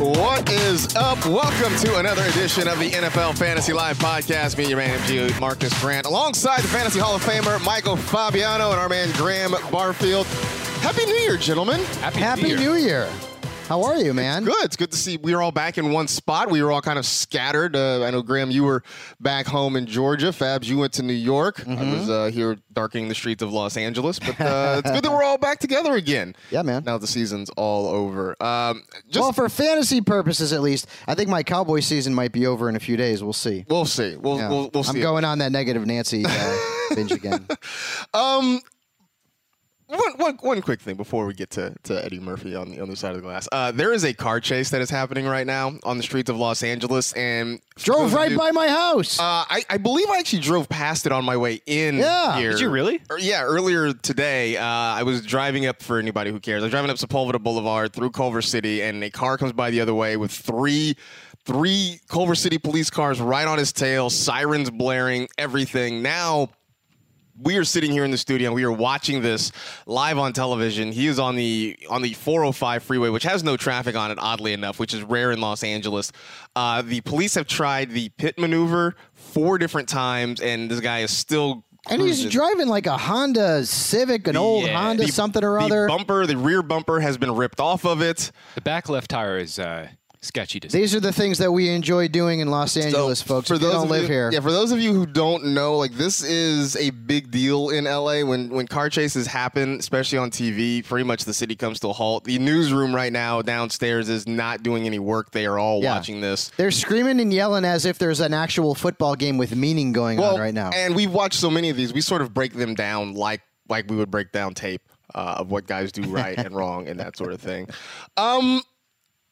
What is up? Welcome to another edition of the NFL Fantasy Live podcast. Me, your man, MG Marcus Grant, alongside the Fantasy Hall of Famer Michael Fabiano and our man Graham Barfield. Happy New Year, gentlemen. Happy New Year. How are you, man? Good. It's good to see we were all back in one spot. We were all kind of scattered. Uh, I know, Graham, you were back home in Georgia. Fabs, you went to New York. Mm-hmm. I was uh, here darkening the streets of Los Angeles. But uh, it's good that we're all back together again. Yeah, man. Now the season's all over. Um, just well, for fantasy purposes, at least, I think my Cowboy season might be over in a few days. We'll see. we'll see. We'll, Yeah. we'll, we'll see. I'm going on that negative Nancy uh, binge again. Um, one, one, one quick thing before we get to, to Eddie Murphy on the other side of the glass. Uh, there is a car chase that is happening right now on the streets of Los Angeles, and Drove right you- by my house. Uh, I, I believe I actually drove past it on my way in. Yeah. here. Did you really? Er, Yeah, earlier today, uh, I was driving up for anybody who cares. I was driving up Sepulveda Boulevard through Culver City, and a car comes by the other way with three, three Culver City police cars right on his tail, sirens blaring, everything. Now we are sitting here in the studio. And we are watching this live on television. He is on the on the 405 freeway, which has no traffic on it, oddly enough, which is rare in Los Angeles. Uh, the police have tried the pit maneuver four different times, and this guy is still. and he's driving like a Honda Civic, an old Yeah. Honda The- something or the other. bumper, the rear bumper, has been ripped off of it. The back left tire is uh, sketchy to see. These are the things that we enjoy doing in Los Angeles, So, folks. For if you those don't of live you, here. yeah. For those of you who don't know, like this is a big deal in LA when when car chases happen, especially on TV. Pretty much the city comes to a halt. The newsroom right now downstairs is not doing any work. They are all Yeah. watching this. They're screaming and yelling as if there's an actual football game with meaning going on right now. And we've watched so many of these. We sort of break them down like like we would break down tape uh, of what guys do right and wrong and that sort of thing. Um,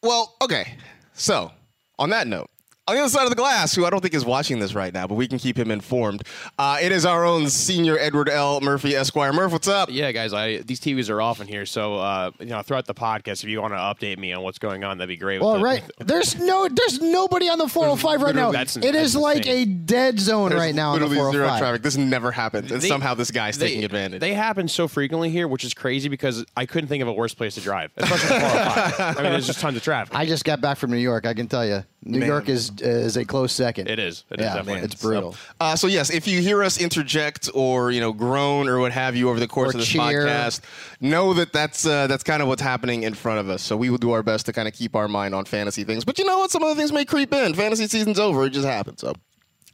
well, okay. So on that note. On the other side of the glass, who I don't think is watching this right now, but we can keep him informed. Uh, it is our own senior Edward L. Murphy Esquire. Murph, what's up? yeah, guys, I these TVs are off in here, so uh, you know throughout the podcast, if you want to update me on what's going on, that'd be great. with Well, the- right. with- There's no, there's nobody on the 405 right now. That's- It is that's like a dead zone There's right now on the literally zero traffic. This never happens, and They- somehow this guy's they- taking advantage. They happen so frequently here, which is crazy because I couldn't think of a worse place to drive, especially the 405. I mean, there's just tons of traffic. I just got back from New York. I can tell you, New Man. York is is a close second. It is. It is yeah, definitely. it's brutal. Uh, so yes, if you hear us interject or you know groan or what have you over the course Or of this cheer. podcast, know that that's uh, that's kind of what's happening in front of us. So we will do our best to kind of keep our mind on fantasy things. But you know what? Some other things may creep in. Fantasy season's over. It just happens. So.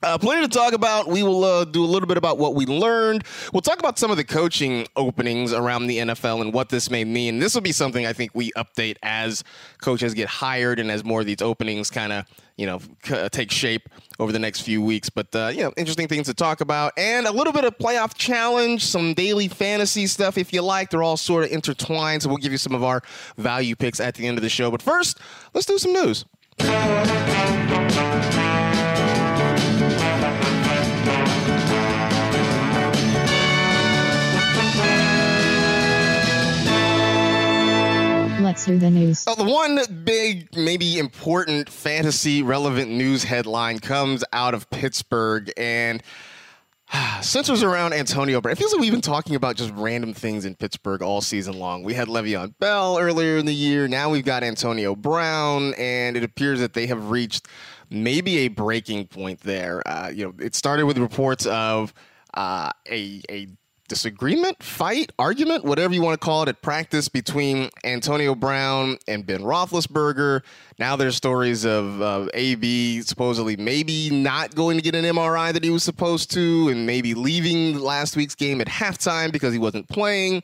Uh, plenty to talk about. We will uh, do a little bit about what we learned. We'll talk about some of the coaching openings around the NFL and what this may mean. This will be something I think we update as coaches get hired and as more of these openings kind of you know c- uh, take shape over the next few weeks. But uh, you know, interesting things to talk about and a little bit of playoff challenge, some daily fantasy stuff if you like. They're all sort of intertwined, so we'll give you some of our value picks at the end of the show. But first, let's do some news. The news. Uh, the one big, maybe important fantasy relevant news headline comes out of Pittsburgh, and centers around Antonio Brown. It feels like we've been talking about just random things in Pittsburgh all season long. We had Le'Veon Bell earlier in the year. Now we've got Antonio Brown, and it appears that they have reached maybe a breaking point there. Uh, you know, it started with reports of uh, a a disagreement, fight, argument, whatever you want to call it, at practice between Antonio Brown and Ben Roethlisberger. Now there's stories of uh, AB supposedly maybe not going to get an MRI that he was supposed to, and maybe leaving last week's game at halftime because he wasn't playing.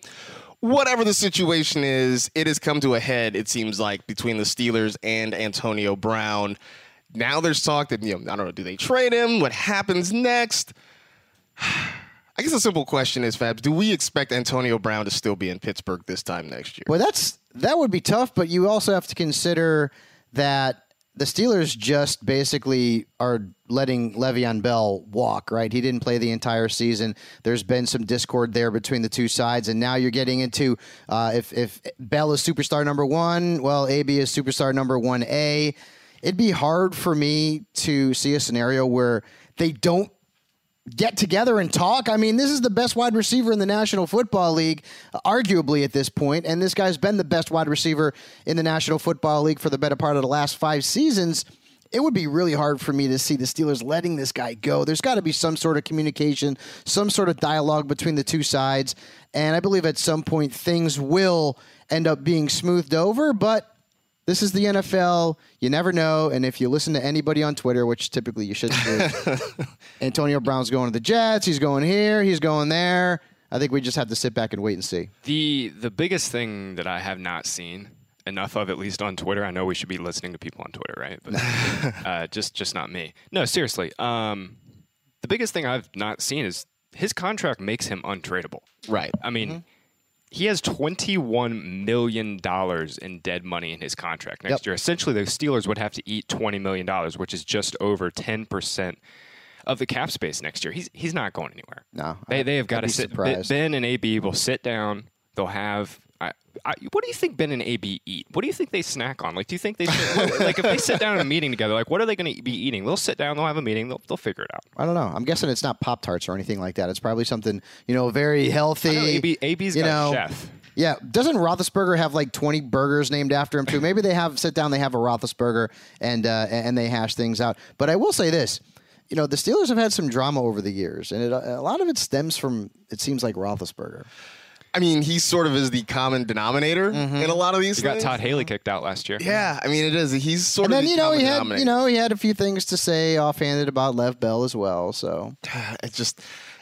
Whatever the situation is, it has come to a head. It seems like between the Steelers and Antonio Brown. Now there's talk that you know I don't know. Do they trade him? What happens next? I guess a simple question is, Fabs, do we expect Antonio Brown to still be in Pittsburgh this time next year? Well, that's that would be tough, but you also have to consider that the Steelers just basically are letting Le'Veon Bell walk, right? He didn't play the entire season. There's been some discord there between the two sides, and now you're getting into uh, if if Bell is superstar number one, well, AB is superstar number one A. It'd be hard for me to see a scenario where they don't get together and talk. I mean, this is the best wide receiver in the National Football League, arguably at this point, and this guy's been the best wide receiver in the National Football League for the better part of the last five seasons. It would be really hard for me to see the Steelers letting this guy go. There's got to be some sort of communication, some sort of dialogue between the two sides. And I believe at some point things will end up being smoothed over, but this is the NFL. You never know. And if you listen to anybody on Twitter, which typically you shouldn't do, Antonio Brown's going to the Jets. He's going here. He's going there. I think we just have to sit back and wait and see. The the biggest thing that I have not seen enough of, at least on Twitter. I know we should be listening to people on Twitter, right? But uh, just just not me. No, seriously. Um, the biggest thing I've not seen is his contract makes him untradeable. Right. I mean, he has $21 million in dead money in his contract next Yep. year. Essentially, the Steelers would have to eat $20 million, which is just over 10% of the cap space next year. He's, he's not going anywhere. No, They, they have got to sit. surprised. Ben and AB will sit down. They'll have. I, I, what do you think Ben and AB eat? What do you think they snack on? Like, do you think they sit, like if they sit down in a meeting together? Like, what are they going to be eating? They'll sit down. They'll have a meeting. They'll, they'll figure it out. I don't know. I'm guessing it's not Pop Tarts or anything like that. It's probably something, you know, very healthy. Know AB, AB's you got know, a chef. Yeah, doesn't Roethlisberger have like 20 burgers named after him too? Maybe they have sit down, they have a Roethlisberger, and uh, and they hash things out. But I will say this, you know, the Steelers have had some drama over the years, and it, a lot of it stems from it seems like Roethlisberger. I mean, he sort of is the common denominator Mm-hmm. in a lot of these You got. Todd Haley kicked out last year. Yeah, I mean, it is. He's sort And of then the you know he had you know he had a few things to say offhanded about Lev Bell as well. So it's just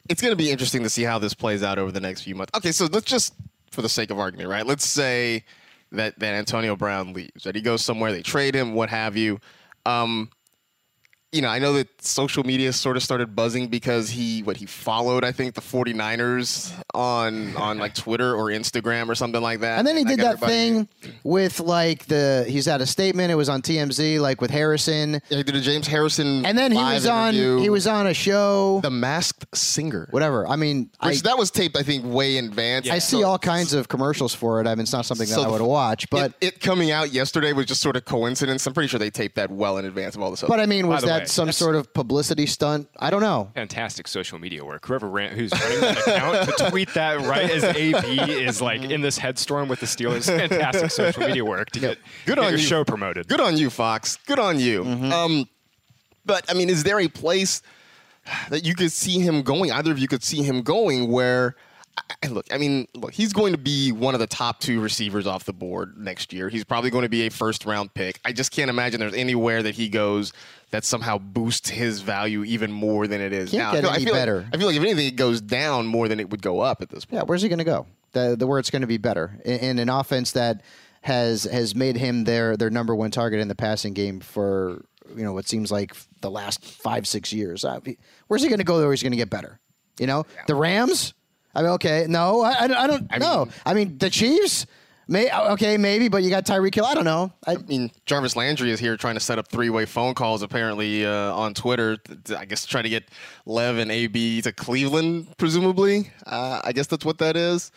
it's going to be interesting to see how this plays out over the next few months. Okay, so let's just for the sake of argument, right? Let's say that that Antonio Brown leaves, that he goes somewhere, they trade him, what have you. Um, you know, I know that social media sort of started buzzing because he what he followed, I think, the 49ers on on like Twitter or Instagram or something like that. And then he Like, did that everybody- thing with like the he's had a statement. It was on TMZ, like with Harrison, Yeah, he did a James Harrison and then he was on interview. he was on a show. the Masked Singer. Whatever. I mean, I, that was taped, I think, way in advance. I see all kinds of commercials for it. I mean, it's not something that So I would watch, but it, it coming out yesterday was just sort of coincidence. I'm pretty sure they taped that well in advance of all this. but I mean, was the that way, some that's- sort of publicity stunt? I don't know. fantastic social media work. Whoever ran, who's running that account to tweet that right as AB is like in this headstorm with the Steelers. Fantastic social media work to get, Good get on your you. show promoted. Good on you, Fox. Good on you. Mm-hmm. Um, but I mean, is there a place that you could see him going? Either of you could see him going where. I- Look, I mean, look, he's going to be one of the top two receivers off the board next year. He's probably going to be a first round pick. I just can't imagine there's anywhere that he goes that somehow boosts his value even more than it is Can't now. get I feel, I any feel like- better. I feel like if anything, it goes down more than it would go up at this point. Yeah, where's he going to go? The the where it's going to be better in, in an offense that has has made him their their number one target in the passing game for you know what seems like the last five six years. Uh, where's he going to go where he's going to get better? You know, the Rams. I mean, okay, no, I, I, I don't know. I mean, the Chiefs. May okay, maybe, but you got Tyreek Hill. I don't know. I, I mean, Jarvis Landry is here trying to set up three-way phone calls. Apparently uh, on Twitter, I guess to try to get Lev and AB to Cleveland, presumably. Uh, I guess that's what that is.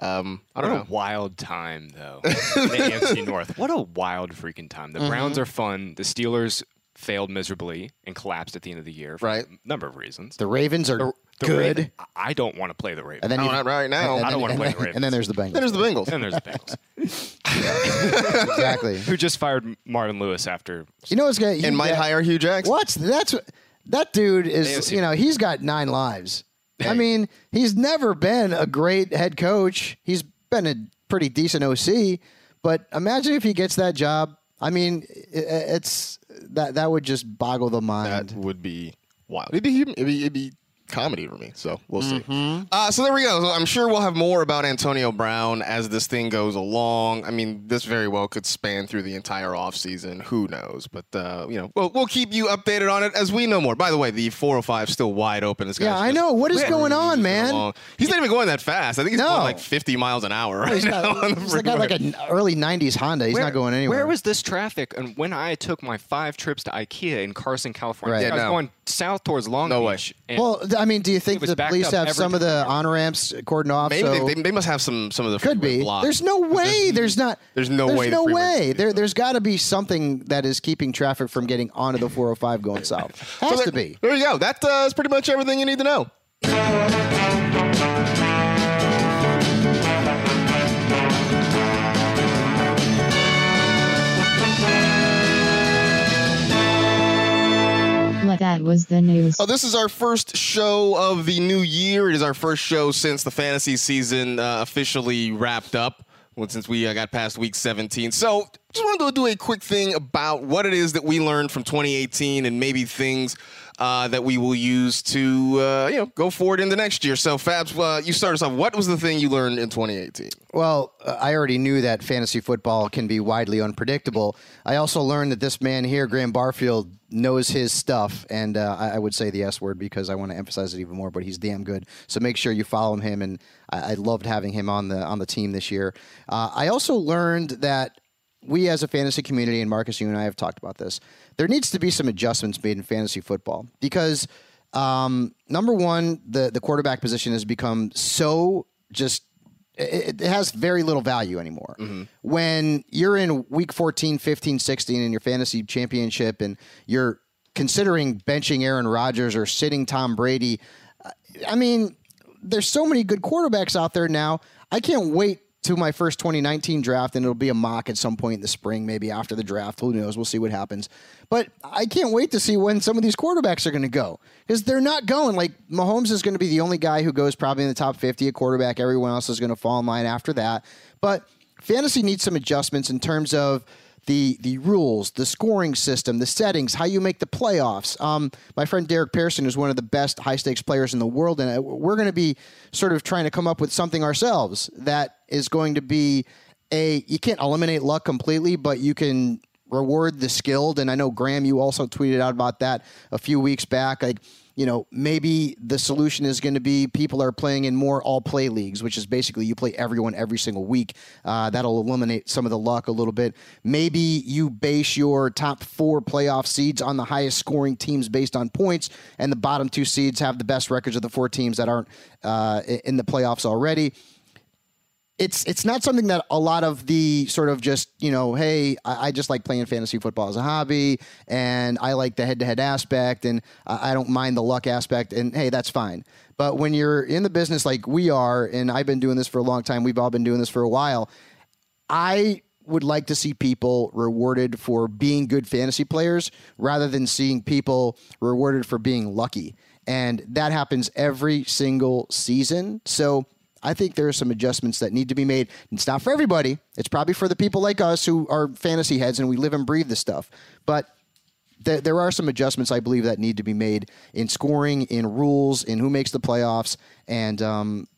Um, I don't a know. wild time, though. the AFC North. What a wild freaking time. The Browns are fun. The Steelers failed miserably and collapsed at the end of the year for Right. a number of reasons. the Ravens are The good. Raven- I don't want to play the Ravens. And then No, you- not right now. and I don't wanna play then- the Ravens. And then there's the Bengals. Then there's the Bengals. and there's the Bengals, exactly. who just fired Marvin Lewis after. You know what's going and might hire Hue Jackson. What? That's what that dude is. AFC. You know, he's got nine lives. I mean, he's never been a great head coach. He's been a pretty decent OC, but imagine if he gets that job. I mean, i- i- it's that that would just boggle the mind. That would be wild. It'd be, it'd be, it'd be comedy for me. So we'll Mm-hmm. see. Uh, so there we go. So I'm sure we'll have more about Antonio Brown as this thing goes along. I mean, this very well could span through the entire offseason. Who knows? But uh, you know, we'll, we'll keep you updated on it as we know more. By the way, the 405 is still wide open. This Yeah, I know. What is going on, man? along. He's not even going that fast. I think he's No. going like 50 miles an hour right He's now. got, on the he's got like an early '90s Honda. He's not going anywhere. Where was this traffic? And when I took my five trips to IKEA in Carson, California, Right. I was no. going south towards Long No way. Beach. and Well, th- I mean, do you think the police have every some of the time. on ramps cordoned off? Maybe so they, they, they must have some some of the could be. blocked. There's no way. There's not. There's no there's way the no freeway way. There, there's got to be something that is keeping traffic from getting onto the 405 going south. Has So to there- be. There you go. That uh, is pretty much everything you need to know. Well, that was the news. Oh, this is our first show of the new year. It is our first show since the fantasy season uh, officially wrapped up. Well, since we uh, got past week 17. So, just wanted to do a quick thing about what it is that we learned from 2018 and maybe things uh, that we will use to, uh, you know, go forward into next year. So, Fabs, uh, you start us off. What was the thing you learned in 2018? Well, uh, I already knew that fantasy football can be widely unpredictable. I also learned that this man here, Graham Barfield, knows his stuff, and uh, I, I would say the S word because I want to emphasize it even more. But he's damn good. So make sure you follow him, and I, I loved having him on the on the team this year. Uh, I also learned that we as a fantasy community, and Marcus, you and I have talked about this, there needs to be some adjustments made in fantasy football because um, number one, the the quarterback position has become so just it, it has very little value anymore. When you're in week 14, 15, 16 in your fantasy championship and you're considering benching Aaron Rodgers or sitting Tom Brady, I mean, there's so many good quarterbacks out there now. I can't wait to my first 2019 draft, and it'll be a mock at some point in the spring, maybe after the draft. Who knows? We'll see what happens. But I can't wait to see when some of these quarterbacks are going to go because they're not going. Like Mahomes is going to be the only guy who goes probably in the top 50 at quarterback. Everyone else is going to fall in line after that. But fantasy needs some adjustments in terms of the the rules, the scoring system, the settings, how you make the playoffs. Um, my friend Derek Pearson is one of the best high stakes players in the world, and uh, we're going to be sort of trying to come up with something ourselves that is going to be a. You can't eliminate luck completely, but you can reward the skilled. And I know Graham, you also tweeted out about that a few weeks back. Like you know, maybe the solution is going to be people are playing in more all play leagues, which is basically you play everyone every single week. Uh, that'll eliminate some of the luck a little bit. Maybe you base your top four playoff seeds on the highest scoring teams based on points, and the bottom two seeds have the best records of the four teams that aren't uh, in the playoffs already it's it's not something that a lot of the sort of just you know hey I, I just like playing fantasy football as a hobby and I like the head to head aspect and I, I don't mind the luck aspect and hey that's fine. But when you're in the business like we are and I've been doing this for a long time we've all been doing this for a while I would like to see people rewarded for being good fantasy players rather than seeing people rewarded for being lucky. And that happens every single season. So I think there are some adjustments that need to be made. It's not for everybody. It's probably for the people like us who are fantasy heads and we live and breathe this stuff. But th- there are some adjustments I believe that need to be made in scoring, in rules, in who makes the playoffs, and um,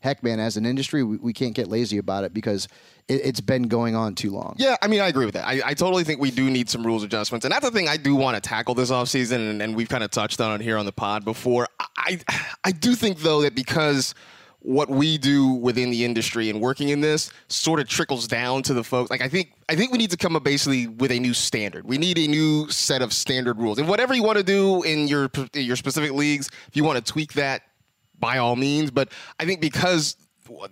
heck, man, as an industry, we, we can't get lazy about it because it, it's been going on too long. Yeah, I mean, I agree with that. I, I totally think we do need some rules adjustments. And that's the thing I do want to tackle this offseason, and, and we've kind of touched on it here on the pod before. I, I do think, though, that because what we do within the industry and working in this sort of trickles down to the folks. Like I think I think we need to come up basically with a new standard. We need a new set of standard rules. And whatever you want to do in your your specific leagues, if you want to tweak that, by all means. But I think because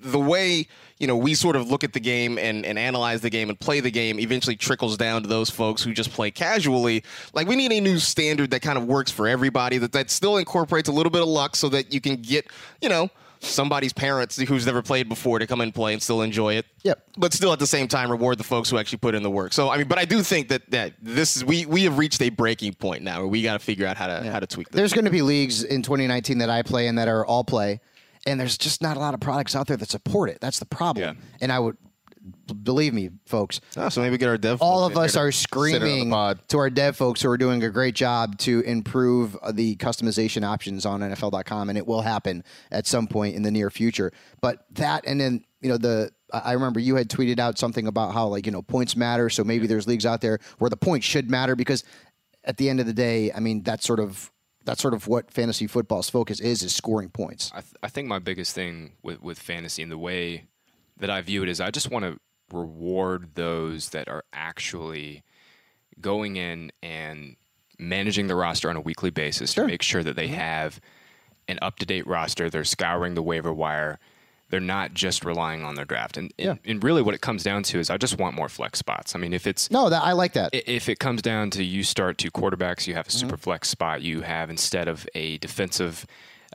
the way you know we sort of look at the game and, and analyze the game and play the game eventually trickles down to those folks who just play casually. Like we need a new standard that kind of works for everybody that that still incorporates a little bit of luck so that you can get you know somebody's parents who's never played before to come and play and still enjoy it. Yep. But still at the same time reward the folks who actually put in the work. So I mean, but I do think that that this is we we have reached a breaking point now where we got to figure out how to how to tweak this. There's going to be leagues in 2019 that I play in that are all play, and there's just not a lot of products out there that support it. That's the problem. Yeah. And I would believe me, folks. Oh, so maybe get our dev. All of us are sit in on the screaming to our dev folks who are doing a great job to improve uh, the customization options on NFL.com, and it will happen at some point in the near future. But that, and then you know the. I I remember you had tweeted out something about how like you know points matter, so maybe there's leagues out there where the points should matter because at the end of the day, I mean that's sort of that's sort of what fantasy football's focus is is scoring points. I, th- I think my biggest thing with, with fantasy and the way that I view it is I just want to reward those that are actually going in and managing the roster on a weekly basis to make sure that they have an up to date roster. They're scouring the waiver wire. They're not just relying on their draft. And, and, and really, what it comes down to is I just want more flex spots. I mean, if it's No, that I like that. If it comes down to you start two quarterbacks, you have a Mm-hmm. super flex spot. You have instead of a defensive,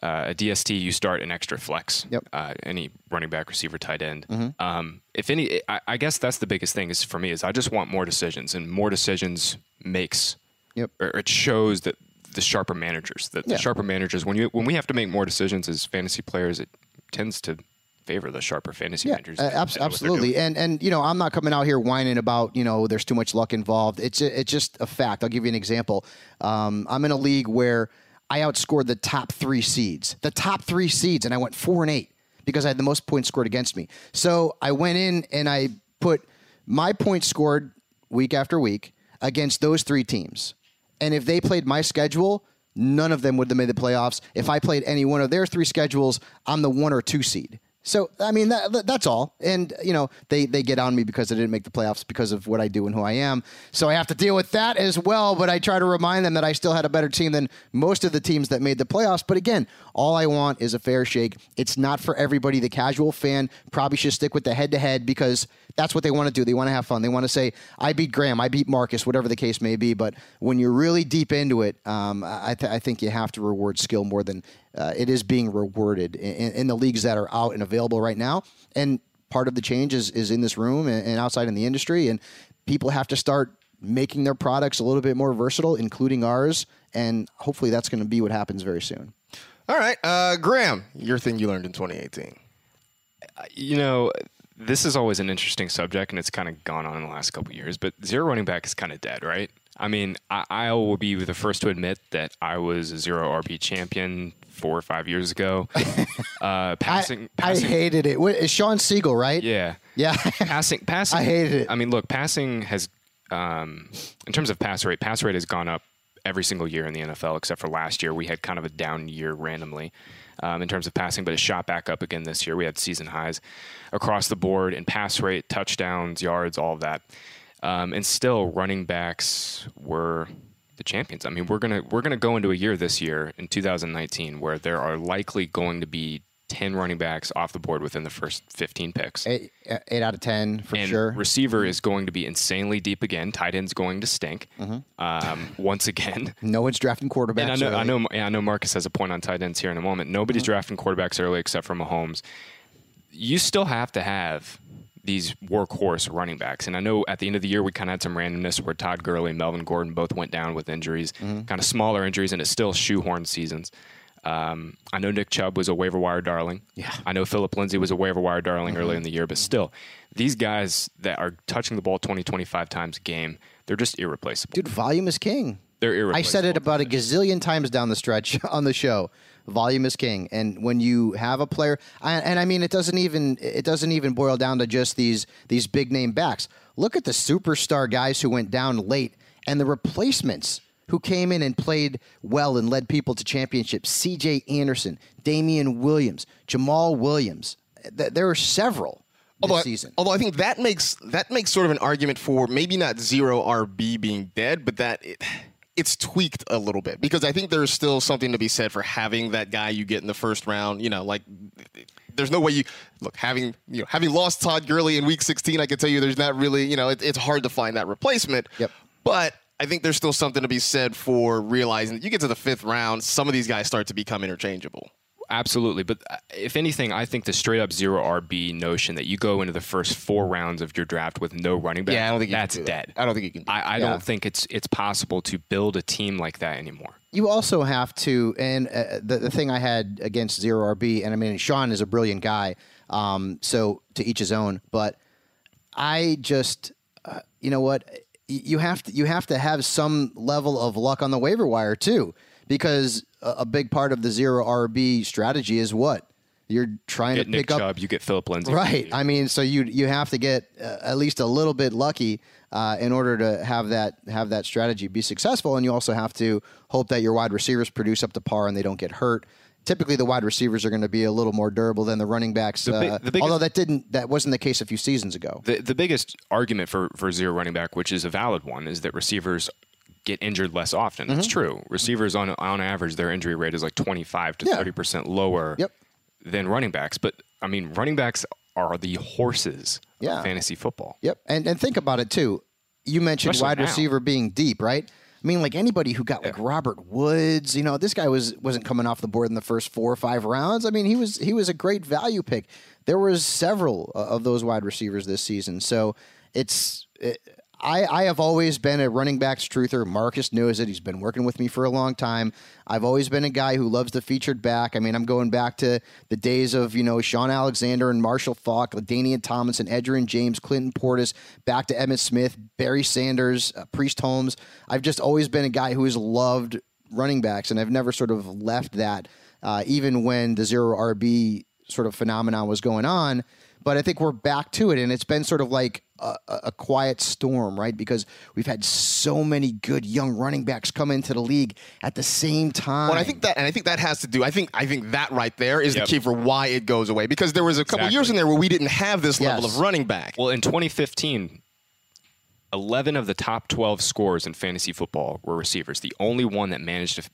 uh, a DST, you start an extra flex. Yep. Uh, any running back, receiver, tight end. Mm-hmm. Um, if any, I, I guess that's the biggest thing is for me is I just want more decisions, and more decisions makes. Yep. Or it shows that the sharper managers, that Yeah. the sharper managers, when you when we have to make more decisions as fantasy players, it tends to favor the sharper fantasy Yeah, managers. uh, that- that abs- know what they're doing. absolutely. And and you know, I'm not coming out here whining about you know there's too much luck involved. It's it's just a fact. I'll give you an example. Um, I'm in a league where I outscored the top three seeds, the top three seeds, and I went four and eight because I had the most points scored against me. So I went in and I put my points scored week after week against those three teams. And if they played my schedule, none of them would have made the playoffs. If I played any one of their three schedules, I'm the one or two seed. So I mean that, that- that's all, and you know they they get on me because I didn't make the playoffs because of what I do and who I am. So I have to deal with that as well. But I try to remind them that I still had a better team than most of the teams that made the playoffs. But again, all I want is a fair shake. It's not for everybody. The casual fan probably should stick with the head to head because that's what they want to do. They want to have fun. They want to say, I beat Graham, I beat Marcus, whatever the case may be. But when you're really deep into it, um, I, th- I think you have to reward skill more than uh, it is being rewarded in, in the leagues that are out and available right now. And part of the change is, is in this room and, and outside in the industry. And people have to start making their products a little bit more versatile, including ours. And hopefully that's going to be what happens very soon. All right, uh, Graham, your thing you learned in 2018. you know, this is always an interesting subject, and it's kind of gone on in the last couple of years. But zero running back is kind of dead, right? I mean, I, I will be the first to admit that I was a zero RB champion four or five years ago. Uh, passing, I, passing, I hated it. What- It's Shawn Siegele, right? yeah, Yeah. passing, passing. I hated it. I mean, look, passing has, um, in terms of pass rate, pass rate has gone up every single year in the NFL, except for last year. We had kind of a down year randomly um, in terms of passing, but it shot back up again this year. We had season highs across the board in pass rate, touchdowns, yards, all of that. Um, and still, running backs were the champions. I mean, we're gonna we're gonna go into a year this year in 2019 where there are likely going to be 10 running backs off the board within the first 15 picks. eight, eight out of 10 for And sure. receiver is going to be insanely deep again. Tight end's going to stink um, once again. no one's drafting quarterbacks. And I know, I know, yeah, I know. Marcus has a point on tight ends here in a moment. Nobody's drafting quarterbacks early except for Mahomes. You still have to have these workhorse running backs, and I know at the end of the year we kind of had some randomness where Todd Gurley and Melvin Gordon both went down with injuries, mm-hmm. kind of smaller injuries, and it's still shoehorn seasons. Um, I know Nick Chubb was a waiver wire darling. Yeah. I know Phillip Lindsay was a waiver wire darling early mm-hmm. in the year, but mm-hmm. still, these guys that are touching the ball 20, 25 times a game, they're just irreplaceable. Dude, volume is king. They're irreplaceable. I said it about a gazillion times down the stretch on the show. Volume is king, and when you have a player, and I mean, it doesn't even it doesn't even boil down to just these these big name backs. Look at the superstar guys who went down late, and the replacements who came in and played well and led people to championships. C.J. Anderson, Damien Williams, Jamaal Williams. There are several Although season. although I think that makes that makes sort of an argument for maybe not zero RB being dead, but that it, it's tweaked a little bit because I think there's still something to be said for having that guy you get in the first round. You know, like there's no way you look having you know having lost Todd Gurley in Week 16. I can tell you there's not really you know it, it's hard to find that replacement. Yep. But I think there's still something to be said for realizing that you get to the fifth round, some of these guys start to become interchangeable. Absolutely, but uh, if anything, I think the straight up zero RB notion that you go into the first four rounds of your draft with no running back, Yeah, I don't think that's do that. dead. I don't think you can do I, I Yeah. don't think it's it's possible to build a team like that anymore. You also have to, and uh, the, the thing I had against zero RB, and I mean, Shawn is a brilliant guy, um, so to each his own. But I just, uh, you know what, you have to you have to have some level of luck on the waiver wire too, because a, a big part of the zero RB strategy is what you're trying Get to Nick pick up. Chubb, you get Phillip Lindsay, Right. I mean, so you you have to get uh, at least a little bit lucky uh, in order to have that have that strategy be successful, and you also have to hope that your wide receivers produce up to par and they don't get hurt. Typically, the wide receivers are going to be a little more durable than the running backs. The bi- uh, the biggest- although that didn't that wasn't the case a few seasons ago. The the biggest argument for for zero running back, which is a valid one, is that receivers get injured less often. That's Mm-hmm. true. Receivers on on average, their injury rate is like twenty five to Yeah. thirty percent lower Yep. than running backs. But I mean, running backs are the horses Yeah. of fantasy football. Yep. And and think about it too. You mentioned Especially wide now. receiver being deep, right? I mean, like anybody who got like Robert Woods, you know, this guy was wasn't coming off the board in the first four or five rounds. I mean, he was he was a great value pick. There was several uh, of those wide receivers this season, so it's. It, I, I have always been a running backs truther. Marcus knows it. He's been working with me for a long time. I've always been a guy who loves the featured back. I mean, I'm going back to the days of, you know, Shaun Alexander and Marshall Faulk, Danian Tomlinson, Edgerrin James, Clinton Portis, back to Emmitt Smith, Barry Sanders, uh, Priest Holmes. I've just always been a guy who has loved running backs, and I've never sort of left that, uh, even when the zero RB sort of phenomenon was going on. But I think we're back to it, and it's been sort of like a, a a quiet storm, right? Because we've had so many good young running backs come into the league at the same time. Well, I think that, and I think that has to do. I think, I think that right there is Yep. the key for why it goes away. Because there was a couple Exactly. years in there where we didn't have this level Yes. of running back. Well, in 2015, 11 of the top 12 scores in fantasy football were receivers. The only one that managed to f-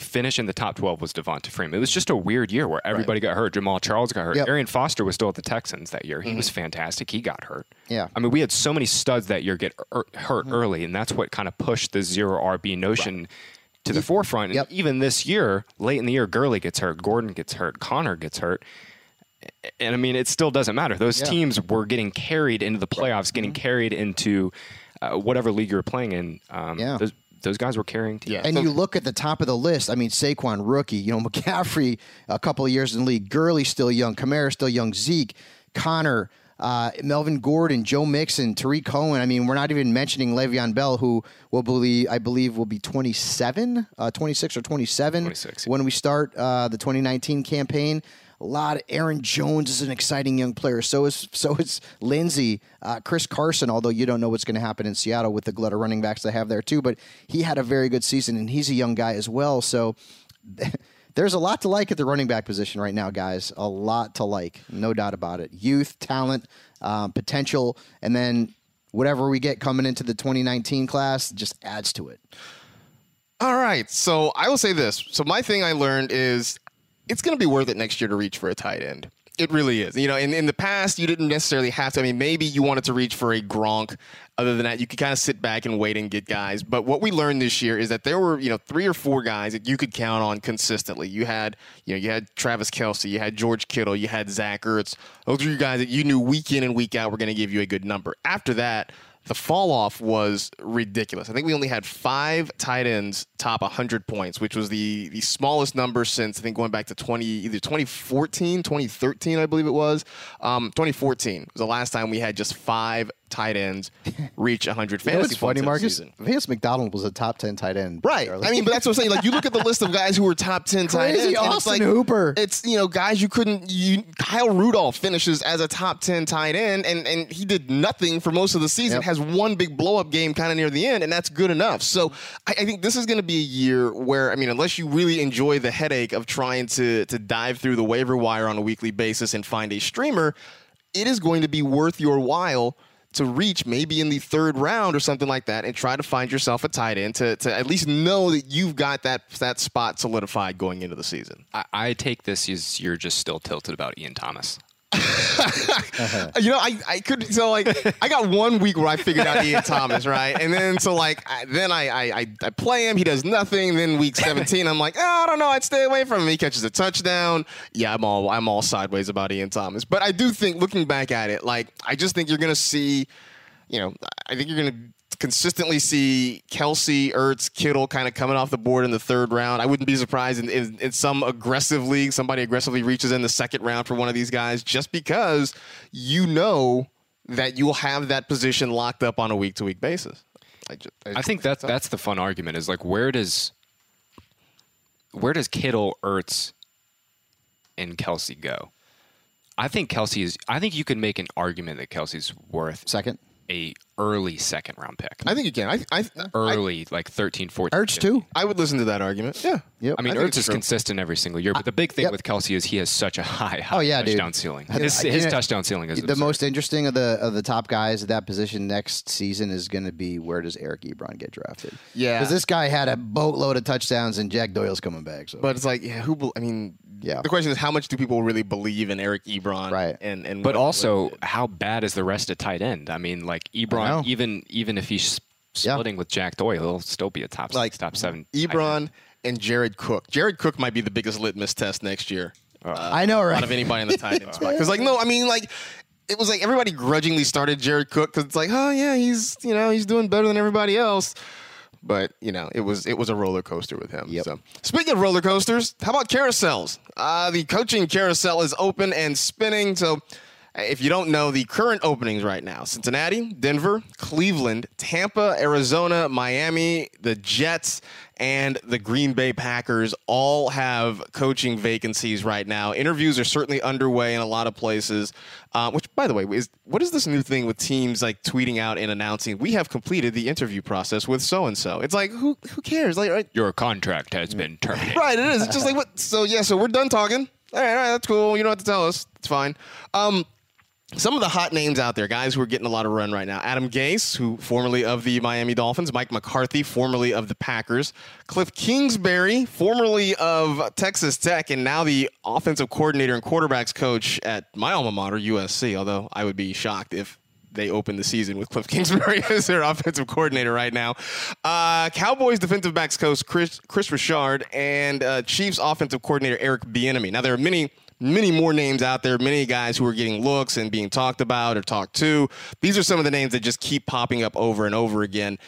finish in the top 12 was Devonta Freeman. It was just a weird year where everybody got hurt. Jamaal Charles got hurt. Yep. Arian Foster was still at the Texans that year. He was fantastic. He got hurt. Yeah. I mean, we had so many studs that year get er- hurt early, and that's what kind of pushed the zero RB notion to the forefront. And Yep. even this year, late in the year, Gurley gets hurt, Gordon gets hurt, Connor gets hurt. And I mean, it still doesn't matter. Those teams were getting carried into the playoffs, getting carried into uh, whatever league you're playing in. Um, Yeah. Those, those guys were carrying teams. Yeah. And you look at the top of the list. I mean, Saquon rookie. You know, McCaffrey a couple of years in the league. Gurley still young. Kamara still young. Zeke, Connor, uh, Melvin Gordon, Joe Mixon, Tarik Cohen. I mean, we're not even mentioning Le'Veon Bell, who will believe I believe will be 27, uh, 26 or 27 26, yeah. when we start uh, the 2019 campaign. A lot of Aaron Jones is an exciting young player. So is so is Lindsay, uh, Chris Carson. Although you don't know what's going to happen in Seattle with the glut of running backs they have there too, but he had a very good season and he's a young guy as well. So there's a lot to like at the running back position right now, guys. A lot to like, no doubt about it. Youth, talent, um, potential, and then whatever we get coming into the 2019 class just adds to it. All right. So I will say this. So my thing I learned is it's going to be worth it next year to reach for a tight end. It really is. You know, in, in the past, you didn't necessarily have to. I mean, maybe you wanted to reach for a Gronk. Other than that, you could kind of sit back and wait and get guys. But what we learned this year is that there were, you know, three or four guys that you could count on consistently. You had, you know, you had Travis Kelce, you had George Kittle, you had Zach Ertz. Those are your guys that you knew week in and week out were going to give you a good number. After that, the fall off was ridiculous. I think we only had five tight ends top 100 points, which was the the smallest number since I think going back to 20 either 2014, 2013, I believe it was. Um, 2014 was the last time we had just five tight ends reach 100 You know fantasy what's funny, points Marcus? season. Vance McDonald was a top 10 tight end. Right. I mean, but that's what I'm saying. Like, you look at the list of guys who were top 10 tight Crazy ends. and it's like, Hooper. It's, you know, guys you couldn't. You Kyle Rudolph finishes as a top 10 tight end, and, and he did nothing for most of the season. Yep. Has one big blow up game kind of near the end, and that's good enough. So I, I think this is going to be a year where, I mean, unless you really enjoy the headache of trying to, to dive through the waiver wire on a weekly basis and find a streamer, it is going to be worth your while to reach maybe in the third round or something like that and try to find yourself a tight end to, to at least know that you've got that that spot solidified going into the season. I, I take this as you're just still tilted about Ian Thomas. You know, I, I could so like I got one week where I figured out Ian Thomas, right? And then so like I, then I, I I play him, he does nothing. Then week 17, I'm like, oh, I don't know, I'd stay away from him. He catches a touchdown. Yeah, I'm all I'm all sideways about Ian Thomas. But I do think looking back at it, like I just think you're gonna see, you know, I think you're gonna consistently see Kelce, Ertz, Kittle kind of coming off the board in the third round. I wouldn't be surprised in, in, in some aggressive league, somebody aggressively reaches in the second round for one of these guys just because you know that you'll have that position locked up on a week to week basis. I, just, I think that's that's the fun argument is like where does where does Kittle, Ertz, and Kelce go? I think Kelce is. I think you could make an argument that Kelce's worth Second. a early second round pick. I think you can. I, I, I, early, like 13, 14. Ertz too. I would listen to that argument. Yeah. Yep. I mean, I Ertz is true. consistent every single year, but the big thing Yep. with Kelce is he has such a high, high Oh, yeah, dude. touchdown ceiling. I- His, his you know, touchdown ceiling is the absurd. most interesting of the of the top guys at that position next season is going to be where does Eric Ebron get drafted? Yeah. because this guy had a boatload of touchdowns and Jack Doyle's coming back. So, But it's like, yeah, who? bel- I mean, Yeah. The question is, how much do people really believe in Eric Ebron? Right. And and But what- also, what- how bad is the rest of tight end? I mean, like know. Even even if he's Yeah. splitting with Jack Doyle, he'll still be a top Like, six, top seven. Ebron and Jared Cook. Jared Cook might be the biggest litmus test next year. Uh, I know, right? out of anybody in the tight end spot. Because like, no, I mean, like, it was like everybody grudgingly started Jared Cook because it's like, oh yeah, he's you know he's doing better than everybody else. But you know, it was it was a roller coaster with him. Yep. So speaking of roller coasters, how about carousels? Uh, the coaching carousel is open and spinning. So. If you don't know the current openings right now, Cincinnati, Denver, Cleveland, Tampa, Arizona, Miami, the Jets, and the Green Bay Packers all have coaching vacancies right now. Interviews are certainly underway in a lot of places. Uh, which, by the way, is what is this new thing with teams like tweeting out and announcing we have completed the interview process with so and so? It's like who who cares? Like right, Your contract has been terminated. Right, it is. It's just like what? So yeah, so we're done talking. All right, all right, that's cool. You don't have to tell us. It's fine. Um, some of the hot names out there, guys who are getting a lot of run right now. Adam Gase, who formerly of the Miami Dolphins, Mike McCarthy, formerly of the Packers, Cliff Kingsbury, formerly of Texas Tech, and now the offensive coordinator and quarterbacks coach at my alma mater, USC. Although I would be shocked if they open the season with Cliff Kingsbury as their offensive coordinator right now. Uh, Cowboys defensive backs coach Chris, Kris Richard and uh, Chiefs offensive coordinator Eric Bieniemy. Now there are many. Many more names out there, many guys who are getting looks and being talked about or talked to. These are some of the names that just keep popping up over and over again.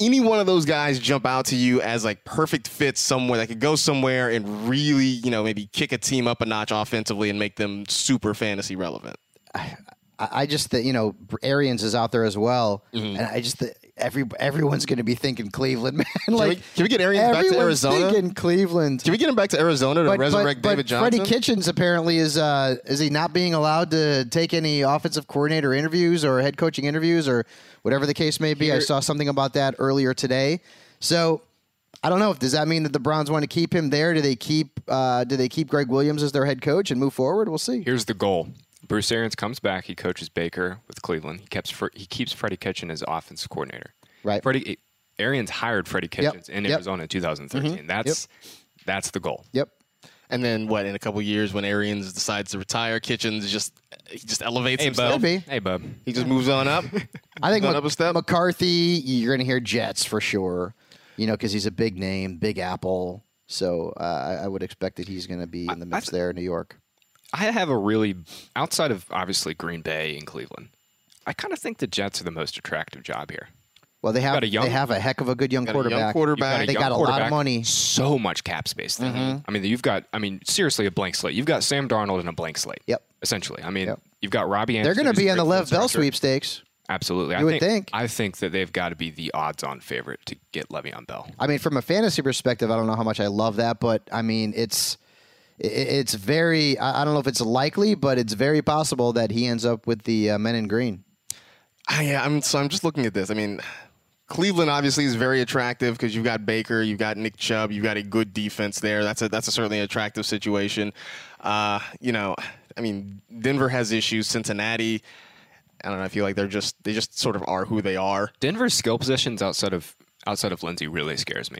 Any one of those guys jump out to you as like perfect fits somewhere that could go somewhere and really, you know, maybe kick a team up a notch offensively and make them super fantasy relevant. I, I just think you know Arians is out there as well, Mm-hmm. and I just th- every everyone's going to be thinking Cleveland, man. like, we- can we get Arians back to everyone's Arizona? Thinking Cleveland. Can we get him back to Arizona to resurrect David Johnson? Freddie Kitchens apparently is uh, is he not being allowed to take any offensive coordinator interviews or head coaching interviews or whatever the case may be. I saw something about that earlier today. So I don't know. Does that mean that the Browns want to keep him there? Do they keep uh, Do they keep Gregg Williams as their head coach and move forward? We'll see. Here's the goal. Bruce Arians comes back. He coaches Baker with Cleveland. He keeps he keeps Freddie Kitchen as offensive coordinator. Right. Freddie Arians hired Freddie Kitchens in Yep. Mm-hmm. Arizona in 2013. That's that's the goal. Yep. And then what? In a couple years, when Arians decides to retire, Kitchens just he just elevates Hey, himself. bub. Hey, bub. He just moves on up. I think Going up a step? McCarthy, you're going to hear Jets for sure. You know, because he's a big name, Big Apple. So uh, I I would expect that he's going to be in the mix there in New York. I have a really outside of obviously Green Bay and Cleveland. I kind of think the Jets are the most attractive job here. Well, they have a young- they have a heck of a good young Got a young quarterback. quarterback. You've They got a lot of money. So much cap space. There. Mm-hmm. I mean, you've got. I mean, seriously, a blank slate. You've got Sam Darnold and a blank slate. Yep. Essentially, I mean, Yep. you've got Robbie. They're going to be in the Lev Bell sweepstakes. Absolutely. You I would think, think. I think that they've got to be the odds-on favorite to get Le'Veon Bell. I mean, from a fantasy perspective, I don't know how much I love that, but I mean, it's it's very. I I don't know if it's likely, but it's very possible that he ends up with the uh, men in green. Ah, yeah, I'm so I'm just looking at this. I mean, Cleveland obviously is very attractive because you've got Baker, you've got Nick Chubb, you've got a good defense there. That's a that's a certainly attractive situation. Uh, you know, I mean, Denver has issues. Cincinnati. I don't know. I feel like they're just they just sort of are who they are. Denver's skill positions outside of outside of Lindsay really scares me.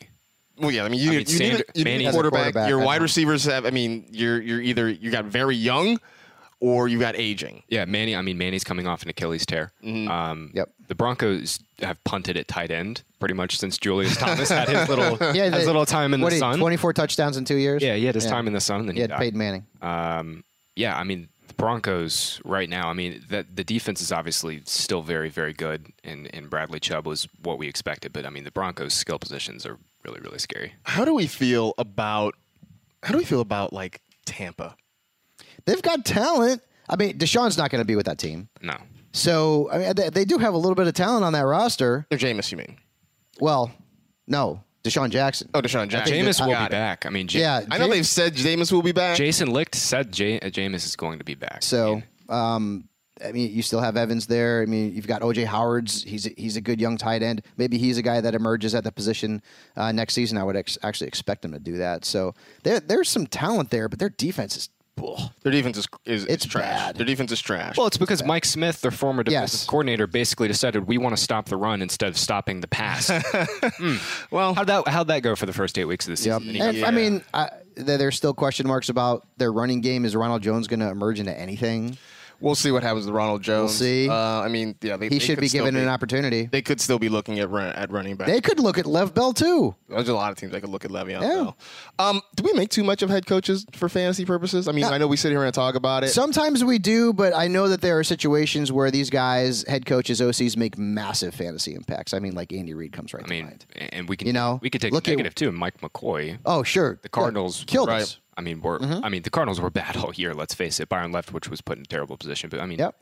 Well, yeah, I mean, you, I need- mean, you need, a, you need a quarterback. quarterback, Your wide receivers have. I mean, you're you're either you got very young, or you got aging. Yeah, Manny. I mean, Manny's coming off an Achilles tear. Um, Yep. The Broncos have punted at tight end pretty much since Julius Thomas had his little Yeah, his they- little time in the he- sun. 24 touchdowns in two years. Yeah, he had his Yeah. time in the sun. Then He he, had died. Peyton Manning. Um, yeah, I mean Broncos right now. I mean that the defense is obviously still very very good, and and Bradley Chubb was what we expected. But I mean the Broncos' skill positions are really really scary. How do we feel about? How do we feel about like Tampa? They've got talent. I mean, DeSean's not going to be with that team. No, So, I mean, they, they do have a little bit of talent on that roster. They're Jameis, you mean? Well, no, DeSean Jackson. Oh, DeSean Jackson. Jameis will be it. back. I mean, J- yeah, I know they've said Jameis will be back. Jason Licht said J- uh, Jameis is going to be back. I So, mean, um, I mean, you still have Evans there. I mean, you've got OJ Howard's. He's a, he's a good young tight end. Maybe he's a guy that emerges at the position uh, next season. I would ex- actually expect him to do that. So there there's some talent there, but their defense is. Ugh. Their defense is is, It's is trash. bad. Their defense is trash. Well, it's because Mike Smith, their former defensive Yes. coordinator, basically decided we want to stop the run instead of stopping the pass. Hmm. well, how'd that how'd that go for the first eight weeks of the Yep. season? And, I mean, I, there- there's still question marks about their running game. Is Ronald Jones going to emerge into anything? We'll see what happens with Ronald Jones. We'll see. Uh, I mean, yeah, they, He they should be still given an opportunity. They could still be looking at run, at running back. They could look at Lev Bell too. There's a lot of teams that could look at Le'Veon Yeah. Bell. Um, do we make too much of head coaches for fantasy purposes? I mean, I know we sit here and talk about it. Sometimes we do, but I know that there are situations where these guys, head coaches, OCs, make massive fantasy impacts. I mean, like Andy Reid comes right I to mean, mind. and we can You know, we could take look the at- negative too. Mike McCoy, Oh, sure. the Cardinals killed right. us. Mm-hmm. I mean, we're I mean the Cardinals were bad all year. Let's face it. Byron Leftwich was put in a terrible position, but I mean, Yep.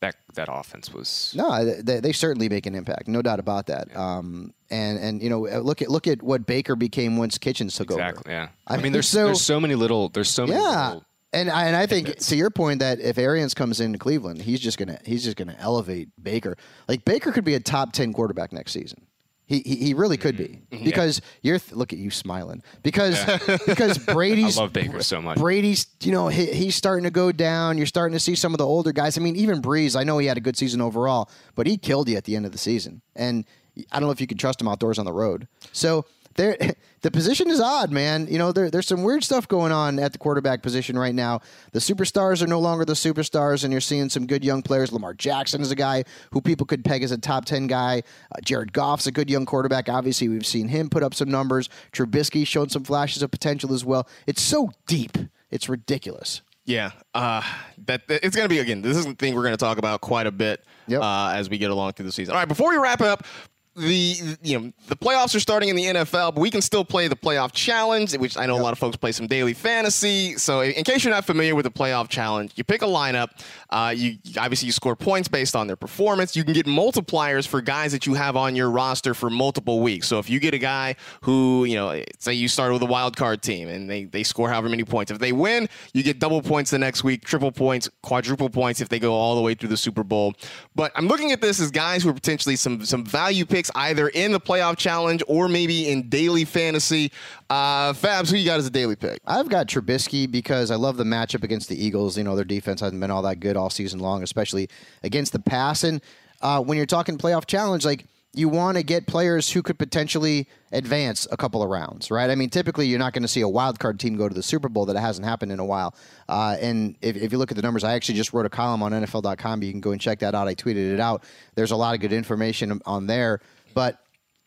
that that offense was No, they, they certainly make an impact, no doubt about that. Um, and and you know, look at look at what Baker became once Kitchens took over. exactly yeah. I I, mean, mean, there's so- there's so many little there's so many Yeah. little And I, and I think to your point that if Arians comes into Cleveland, he's just gonna he's just gonna elevate Baker. Like Baker could be a top ten quarterback next season. He he, he really could be Mm-hmm. because you're th- look at you smiling because because Brady's I love Baker so much. Brady's, you know, he, he's starting to go down. You're starting to see some of the older guys. I mean, even Brees, I know he had a good season overall, but he killed you at the end of the season. And I don't know if you can trust him outdoors on the road. So there, the position is odd, man. You know, there, there's some weird stuff going on at the quarterback position right now. The superstars are no longer the superstars, and you're seeing some good young players. Lamar Jackson is a guy who people could peg as a top 10 guy. Uh, Jared Goff's a good young quarterback. Obviously, we've seen him put up some numbers. Trubisky showing some flashes of potential as well. It's so deep. It's ridiculous. Yeah, uh, that, that- it's going to be again. This is the thing we're going to talk about quite a bit Yep. uh, as we get along through the season. All right, before we wrap up, the you know the playoffs are starting in the NFL, but we can still play the playoff challenge, which I know a lot of folks play some daily fantasy. So in case you're not familiar with the playoff challenge, you pick a lineup. Uh, you obviously you score points based on their performance. You can get multipliers for guys that you have on your roster for multiple weeks. So if you get a guy who you know, say you start with a wild card team and they they score however many points, if they win, you get double points the next week, triple points, quadruple points if they go all the way through the Super Bowl. But I'm looking at this as guys who are potentially some some value picks either in the playoff challenge or maybe in daily fantasy. Uh, Fabs, who you got as a daily pick? I've got Trubisky because I love the matchup against the Eagles. You know, their defense hasn't been all that good all season long, especially against the pass. And uh, when you're talking playoff challenge, like you want to get players who could potentially advance a couple of rounds, right? I mean, typically you're not going to see a wild card team go to the Super Bowl that hasn't happened in a while. Uh, and if, if you look at the numbers, I actually just wrote a column on NFL.com. You can go and check that out. I tweeted it out. There's a lot of good information on there, but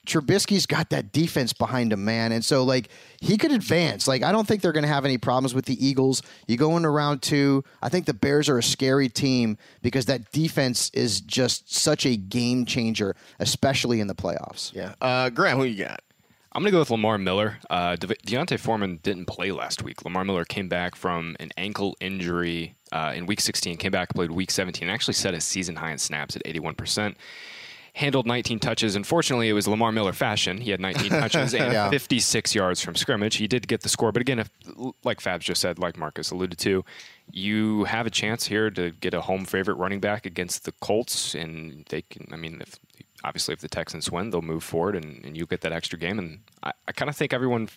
Trubisky's got that defense behind him, man. And so, like, he could advance. Like, I don't think they're going to have any problems with the Eagles. You go into round two, I think the Bears are a scary team because that defense is just such a game changer, especially in the playoffs. Yeah, uh, Graham, who you got? I'm going to go with Lamar Miller. Uh, De- D'Onta Foreman didn't play last week. Lamar Miller came back from an ankle injury uh, in week 16, came back, played week 17, actually set a season high in snaps at 81%. Handled 19 touches. Unfortunately, it was Lamar Miller fashion. He had 19 touches and Yeah. 56 yards from scrimmage. He did get the score, but again, if, like Fabs just said, like Marcus alluded to, you have a chance here to get a home favorite running back against the Colts, and they can. I mean, if obviously if the Texans win, they'll move forward, and, and you get that extra game. And I, I kind of think everyone,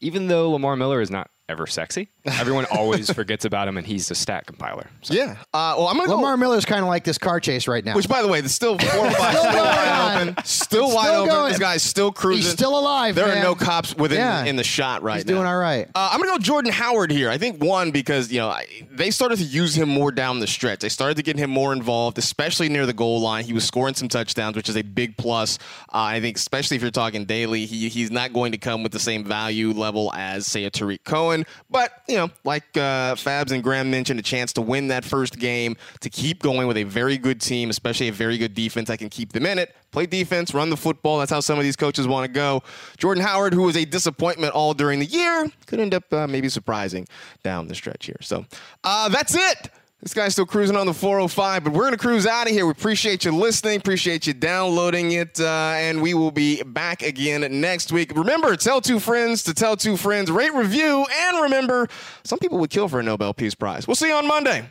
even though Lamar Miller is not ever sexy. Everyone always forgets about him, and he's a stat compiler. So Yeah. Uh, well, I'm gonna Lamar go. Miller's kind of like this car chase right now. Which, by the way, there's still four or five Still still going wide on. open. Still It's wide still open. going. This guy's still cruising. He's still alive. There man. are no cops within Yeah. in the shot right He's now. He's doing all right. Uh, I'm going to go Jordan Howard here. I think one because you know I, they started to use him more down the stretch. They started to get him more involved, especially near the goal line. He was scoring some touchdowns, which is a big plus. Uh, I think, especially if you're talking daily, he, he's not going to come with the same value level as say a Tarik Cohen. But you know, like uh, Fabs and Graham mentioned, a chance to win that first game, to keep going with a very good team, especially a very good defense that can keep them in it. Play defense, run the football. That's how some of these coaches want to go. Jordan Howard, who was a disappointment all during the year, could end up uh, maybe surprising down the stretch here. So uh, that's it. This guy's still cruising on the 405, but we're going to cruise out of here. We appreciate you listening, appreciate you downloading it, uh, and we will be back again next week. Remember, tell two friends to tell two friends, rate, review, and remember, some people would kill for a Nobel Peace Prize. We'll see you on Monday.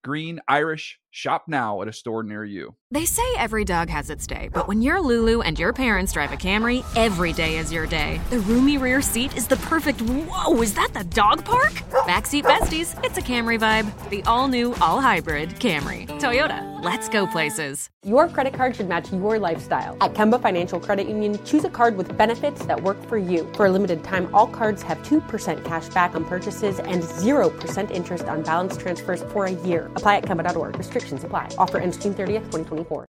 green, Irish. Shop now at a store near you. They say every dog has its day, but when you're Lulu and your parents drive a Camry, every day is your day. The roomy rear seat is the perfect. Whoa, is that the dog park? Backseat besties, it's a Camry vibe. The all new, all hybrid Camry. Toyota, let's go places. Your credit card should match your lifestyle. At Kemba Financial Credit Union, choose a card with benefits that work for you. For a limited time, all cards have 2% cash back on purchases and 0% interest on balance transfers for a year. Apply at Kemba.org. Restrictions apply. Offer ends June 30th, 2024.